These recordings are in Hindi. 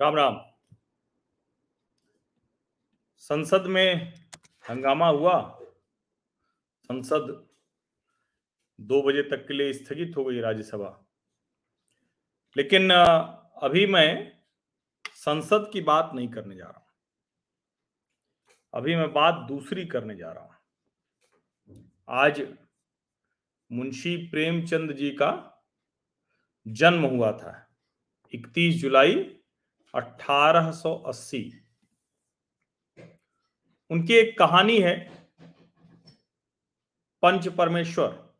राम राम। संसद में हंगामा हुआ। संसद दो बजे तक के लिए स्थगित हो गई राज्यसभा। लेकिन अभी मैं संसद की बात नहीं करने जा रहा हूँ। अभी मैं बात दूसरी करने जा रहा हूँ। आज मुंशी प्रेमचंद जी का जन्म हुआ था 31 जुलाई 1880 उनकी एक कहानी है, पंच परमेश्वर।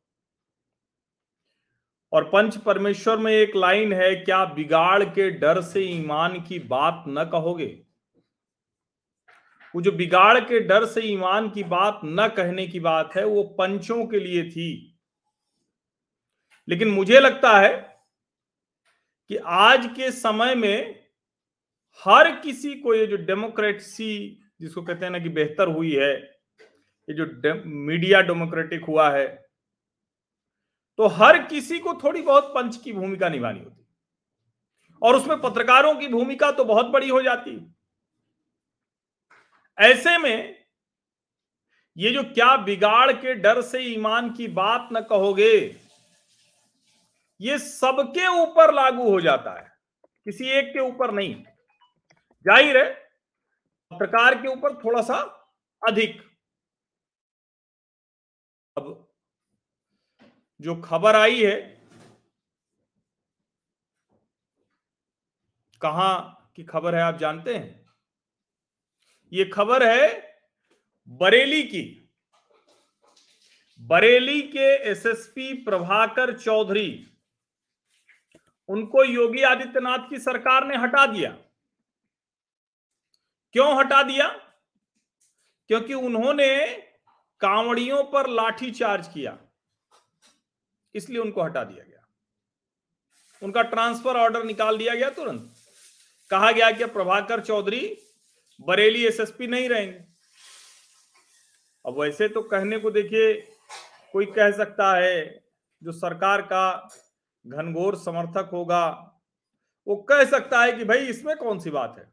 और पंच परमेश्वर में एक लाइन है, क्या बिगाड़ के डर से ईमान की बात न कहोगे? वो जो बिगाड़ के डर से ईमान की बात न कहने की बात है, वो पंचों के लिए थी। लेकिन मुझे लगता है कि आज के समय में हर किसी को ये जो डेमोक्रेसी, जिसको कहते हैं ना कि बेहतर हुई है, ये जो डे, मीडिया डेमोक्रेटिक हुआ है तो हर किसी को थोड़ी बहुत पंच की भूमिका निभानी होती। और उसमें पत्रकारों की भूमिका तो बहुत बड़ी हो जाती। ऐसे में ये जो क्या बिगाड़ के डर से ईमान की बात न कहोगे ये सबके ऊपर लागू हो जाता है। किसी एक के ऊपर नहीं। ज़ाहिर है पत्रकार के ऊपर थोड़ा सा अधिक। अब जो खबर आई है, कहाँ की खबर है आप जानते हैं? ये खबर है बरेली की। बरेली के एसएसपी प्रभाकर चौधरी उनको योगी आदित्यनाथ की सरकार ने हटा दिया। क्यों हटा दिया? क्योंकि उन्होंने कांवड़ियों पर लाठी चार्ज किया। इसलिए उनको हटा दिया गया। उनका ट्रांसफ़र ऑर्डर निकाल दिया गया तुरंत। कहा गया कि प्रभाकर चौधरी बरेली एसएसपी नहीं रहेंगे। अब वैसे तो कहने को देखिए, कोई कह सकता है, जो सरकार का घनघोर समर्थक होगा। वो कह सकता है कि भाई, इसमें कौन सी बात है?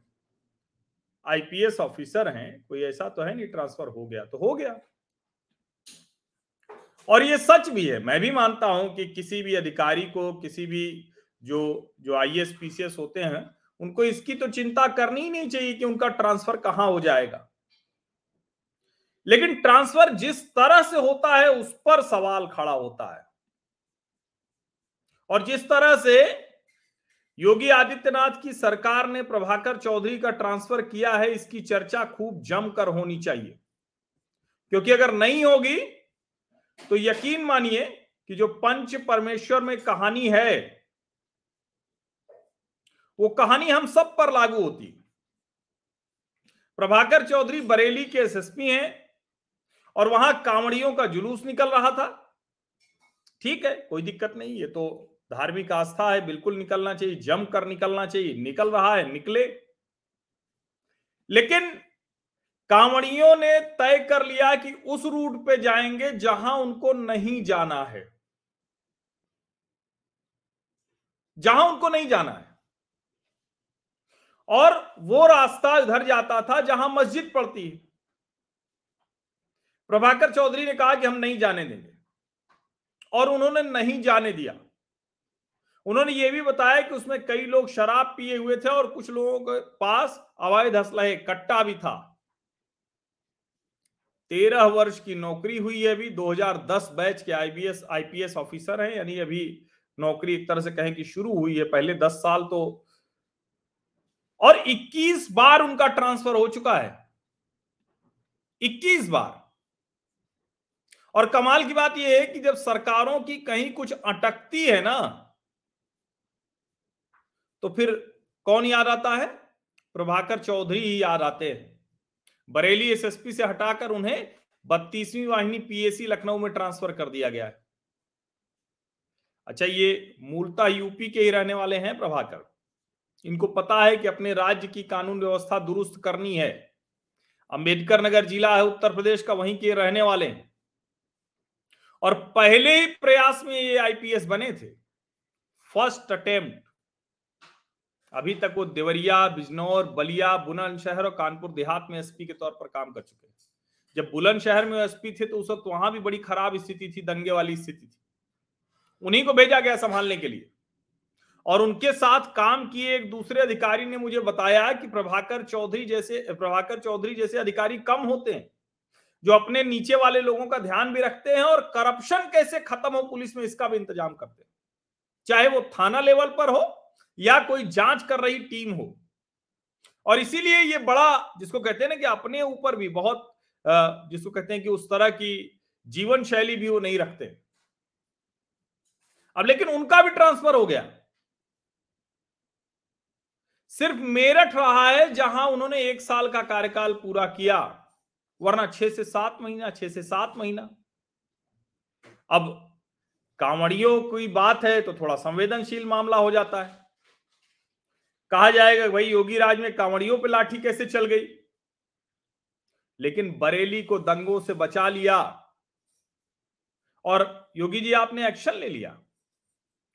आईपीएस ऑफिसर हैं, कोई ऐसा तो है नहीं ट्रांसफ़र हो गया तो हो गया। और ये सच भी है, मैं भी मानता हूँ कि किसी भी अधिकारी को, किसी भी जो जो आई एस पीसीएस होते हैं, उनको इसकी तो चिंता करनी ही नहीं चाहिए कि उनका ट्रांसफ़र कहाँ हो जाएगा। लेकिन ट्रांसफ़र जिस तरह से होता है, उस पर सवाल खड़ा होता है। और जिस तरह से योगी आदित्यनाथ की सरकार ने प्रभाकर चौधरी का ट्रांसफ़र किया है, इसकी चर्चा खूब जमकर होनी चाहिए। क्योंकि अगर नहीं होगी तो यकीन मानिए कि जो पंच परमेश्वर में कहानी है, वो कहानी हम सब पर लागू होती प्रभाकर चौधरी बरेली के एसएसपी हैं और वहाँ कांवड़ियों का जुलूस निकल रहा था। ठीक है, कोई दिक्कत नहीं है तो धार्मिक आस्था है, बिल्कुल निकलना चाहिए, जम कर निकलना चाहिए, निकल रहा है, निकले। लेकिन कांवड़ियों ने तय कर लिया कि उस रूट पे जाएँगे जहाँ उनको नहीं जाना है। जहाँ उनको नहीं जाना है। और वो रास्ता इधर जाता था जहाँ मस्जिद पड़ती है। प्रभाकर चौधरी ने कहा कि हम नहीं जाने देंगे। और उन्होंने नहीं जाने दिया। उन्होंने ये भी बताया कि उसमें कई लोग शराब पिए हुए थे और कुछ लोगों के पास अवैध असलहे कट्टा भी था। तेरह वर्ष की नौकरी हुई है अभी 2010 बैच के आईबीएस आईपीएस ऑफिसर हैं, यानी अभी नौकरी एक तरह से कहें कि शुरू हुई है, पहले 10 साल तो। और 21 बार उनका ट्रांसफ़र हो चुका है। 21 बार। और कमाल की बात यह है कि जब सरकारों की कहीं कुछ अटकती है ना तो फिर कौन याद आता है? प्रभाकर चौधरी ही याद आते हैं। बरेली एसएसपी से हटाकर उन्हें बत्तीसवीं वाहिनी पीएसी लखनऊ में ट्रांसफ़र कर दिया गया है। अच्छा ये मूलतः यूपी के ही रहने वाले हैं प्रभाकर। इनको पता है कि अपने राज्य की कानून व्यवस्था दुरुस्त करनी है। अंबेडकर नगर जिला है, उत्तर प्रदेश का, वहीं के रहने वाले हैं। और पहले प्रयास में ये आईपीएस बने थे। फ़र्स्ट अटेम्प्ट अभी तक वो देवरिया, बिजनौर, बलिया बुलंदशहर और कानपुर देहात में एसपी के तौर पर काम कर चुके हैं। जब बुलंदशहर में एसपी थे तो उस वक्त वहाँ भी बड़ी खराब स्थिति थी, दंगे वाली स्थिति थी। उन्हीं को भेजा गया संभालने के लिए। और उनके साथ काम किए एक दूसरे अधिकारी ने मुझे बताया कि प्रभाकर चौधरी जैसे, प्रभाकर चौधरी जैसे अधिकारी कम होते हैं, जो अपने नीचे वाले लोगों का ध्यान भी रखते हैं और करप्शन कैसे खत्म हो, पुलिस में इसका भी इंतज़ाम करते हैं। चाहे वो थाना लेवल पर हो या कोई जाँच कर रही टीम हो। और इसीलिए ये बड़ा, जिसको कहते हैं ना कि अपने ऊपर भी बहुत जिसको कहते हैं कि उस तरह की जीवन शैली भी वो नहीं रखते। अब लेकिन उनका भी ट्रांसफ़र हो गया। सिर्फ़ मेरठ रहा है जहाँ उन्होंने एक साल का कार्यकाल पूरा किया, वरना छह से सात महीना, छह से सात महीना। अब कांवड़ियों की बात है तो थोड़ा संवेदनशील मामला हो जाता है। कहा जाएगा, भाई योगी राज में कांवड़ियों पे लाठी कैसे चल गई? लेकिन बरेली को दंगों से बचा लिया और योगी जी आपने एक्शन ले लिया।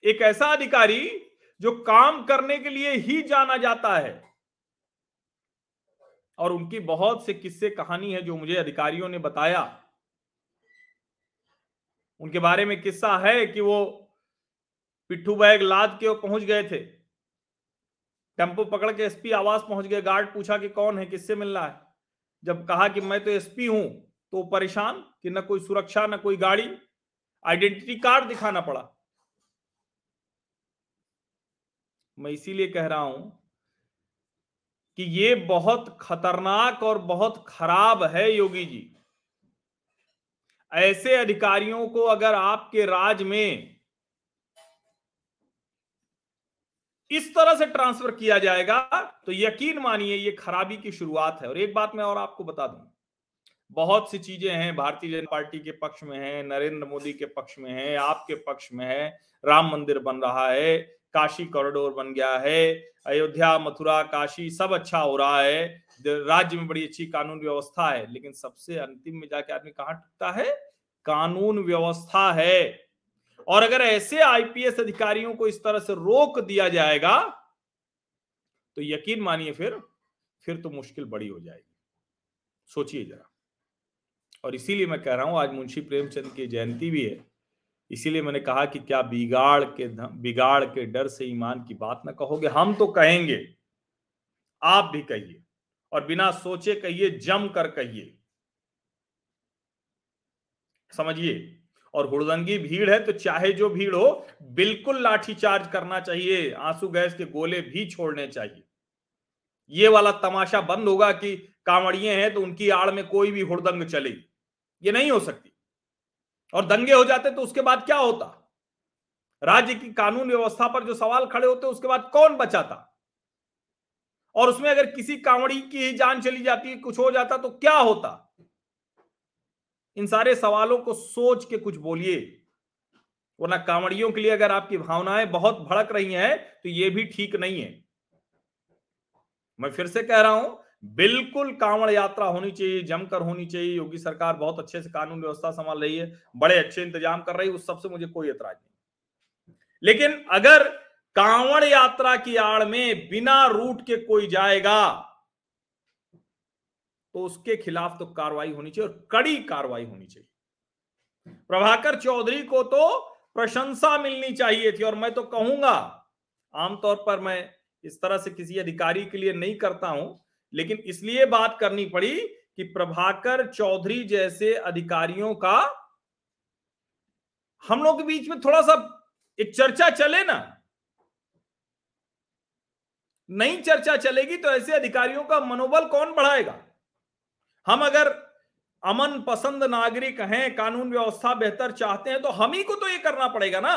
एक ऐसा अधिकारी जो काम करने के लिए ही जाना जाता है। और उनकी बहुत से किस्से कहानी है जो मुझे अधिकारियों ने बताया। उनके बारे में किस्सा है कि वो पिट्ठू बैग लाद के पहुँच गए थे। टेंपो पकड़ के एसपी आवास पहुँच गए। गार्ड पूछा कि कौन है, किससे मिल रहा है? जब कहा कि मैं तो एसपी हूँ तो परेशान कि न कोई सुरक्षा, न कोई गाड़ी, आइडेंटिटी कार्ड दिखाना पड़ा। मैं इसीलिए कह रहा हूँ कि ये बहुत खतरनाक और बहुत खराब है योगी जी। ऐसे अधिकारियों को अगर आपके राज में इस तरह से ट्रांसफ़र किया जाएगा तो यकीन मानिए ये खराबी की शुरुआत है। और एक बात मैं और आपको बता दूँ, बहुत सी चीज़ें हैं, भारतीय जनता पार्टी के पक्ष में है, नरेंद्र मोदी के पक्ष में है, आपके पक्ष में है, राम मंदिर बन रहा है, काशी कॉरिडोर बन गया है, अयोध्या, मथुरा, काशी, सब अच्छा हो रहा है राज्य में बड़ी अच्छी कानून व्यवस्था है, लेकिन सबसे अंतिम में जाके आदमी कहाँ टूटता है? कानून व्यवस्था है। और अगर ऐसे आईपीएस अधिकारियों को इस तरह से रोक दिया जाएगा तो यकीन मानिए फिर फिर तो मुश्किल बड़ी हो जाएगी। सोचिए जरा। और इसीलिए मैं कह रहा हूँ, आज मुंशी प्रेमचंद की जयंती भी है, इसीलिए मैंने कहा कि क्या बिगाड़ के बिगाड़ के डर से ईमान की बात ना कहोगे। हम तो कहेंगे, आप भी कहिए, और बिना सोचे कहिए, जम कर कहिए। समझिए? और हुड़दंगी भीड़ है तो चाहे जो भीड़ हो, बिल्कुल लाठीचार्ज करना चाहिए, आँसू गैस के गोले भी छोड़ने चाहिए। ये वाला तमाशा बंद होगा कि कांवड़िए हैं तो उनकी आड़ में कोई भी हुड़दंग चलेगी ये नहीं हो सकती। और दंगे हो जाते तो उसके बाद क्या होता? राज्य की कानून व्यवस्था पर जो सवाल खड़े होते, उसके बाद कौन बचाता? और उसमें अगर किसी कांवड़ी की ही जान चली जाती, कुछ हो जाता तो क्या होता? इन सारे सवालों को सोच के कुछ बोलिए। वरना कांवड़ियों के लिए अगर आपकी भावनाएँ बहुत भड़क रही हैं तो ये भी ठीक नहीं है। मैं फिर से कह रहा हूँ, बिल्कुल कांवड़ यात्रा होनी चाहिए, जमकर होनी चाहिए। योगी सरकार बहुत अच्छे से कानून व्यवस्था संभाल रही है, बड़े अच्छे इंतज़ाम कर रही है, उस सबसे मुझे कोई एतराज़ नहीं। लेकिन अगर कांवड़ यात्रा की आड़ में बिना रूट के कोई जाएगा तो उसके खिलाफ तो कार्रवाई होनी चाहिए और कड़ी कार्रवाई होनी चाहिए। प्रभाकर चौधरी को तो प्रशंसा मिलनी चाहिए थी और मैं तो कहूँगा, आमतौर पर मैं इस तरह से किसी अधिकारी के लिए नहीं करता हूँ, लेकिन इसलिए बात करनी पड़ी कि प्रभाकर चौधरी जैसे अधिकारियों का हम लोग के बीच में थोड़ा सा एक चर्चा चले ना। नई चर्चा चलेगी तो ऐसे अधिकारियों का मनोबल कौन बढ़ाएगा? हम अगर अमन पसंद नागरिक हैं, कानून व्यवस्था बेहतर चाहते हैं तो हम ही को तो ये करना पड़ेगा ना।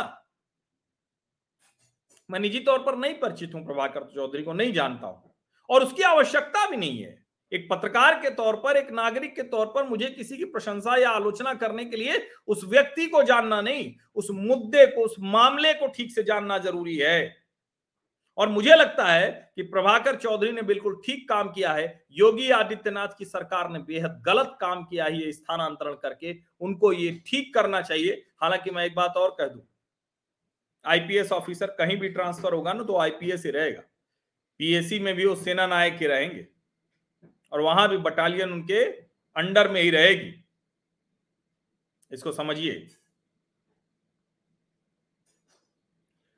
मैं निजी तौर पर नहीं परिचित हूँ, प्रभाकर चौधरी को नहीं जानता हूँ, और उसकी आवश्यकता भी नहीं है। एक पत्रकार के तौर पर, एक नागरिक के तौर पर मुझे किसी की प्रशंसा या आलोचना करने के लिए उस व्यक्ति को जानना नहीं, उस मुद्दे को, उस मामले को ठीक से जानना ज़रूरी है। और मुझे लगता है कि प्रभाकर चौधरी ने बिल्कुल ठीक काम किया है। योगी आदित्यनाथ की सरकार ने बेहद गलत काम किया है ये स्थानांतरण करके। उनको ये ठीक करना चाहिए। हालाँकि मैं एक बात और कह दूँ आईपीएस ऑफिसर कहीं भी ट्रांसफ़र होगा ना तो आईपीएस ही रहेगा। पीएससी में भी वो सेना नायक ही रहेंगे। और वहाँ भी बटालियन उनके अंडर में ही रहेगी। इसको समझिए।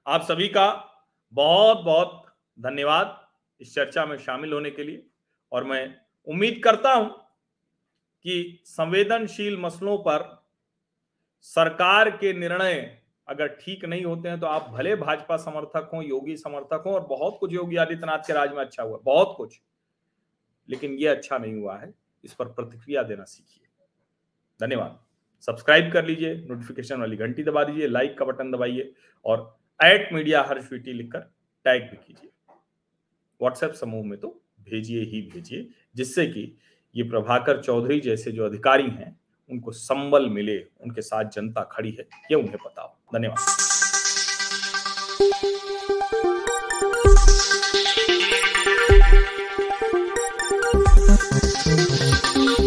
आप सभी का बहुत बहुत धन्यवाद इस चर्चा में शामिल होने के लिए। और मैं उम्मीद करता हूँ कि संवेदनशील मसलों पर सरकार के निर्णय अगर ठीक नहीं होते हैं तो आप भले भाजपा समर्थक हो, योगी समर्थक हो, और बहुत कुछ योगी आदित्यनाथ के राज में अच्छा हुआ, बहुत कुछ, लेकिन ये अच्छा नहीं हुआ है। इस पर प्रतिक्रिया देना सीखिए। धन्यवाद। सब्सक्राइब कर लीजिए, नोटिफिकेशन वाली घंटी दबा दीजिए, लाइक का बटन दबाइए, और एट मीडिया हर स्वीटी लिखकर टैग भी कीजिए। व्हाट्सएप समूह में तो भेजिए ही भेजिए, जिससे कि ये प्रभाकर चौधरी जैसे जो अधिकारी हैं, उनको संबल मिले, उनके साथ जनता खड़ी है, ये उन्हें पता हो धन्यवाद।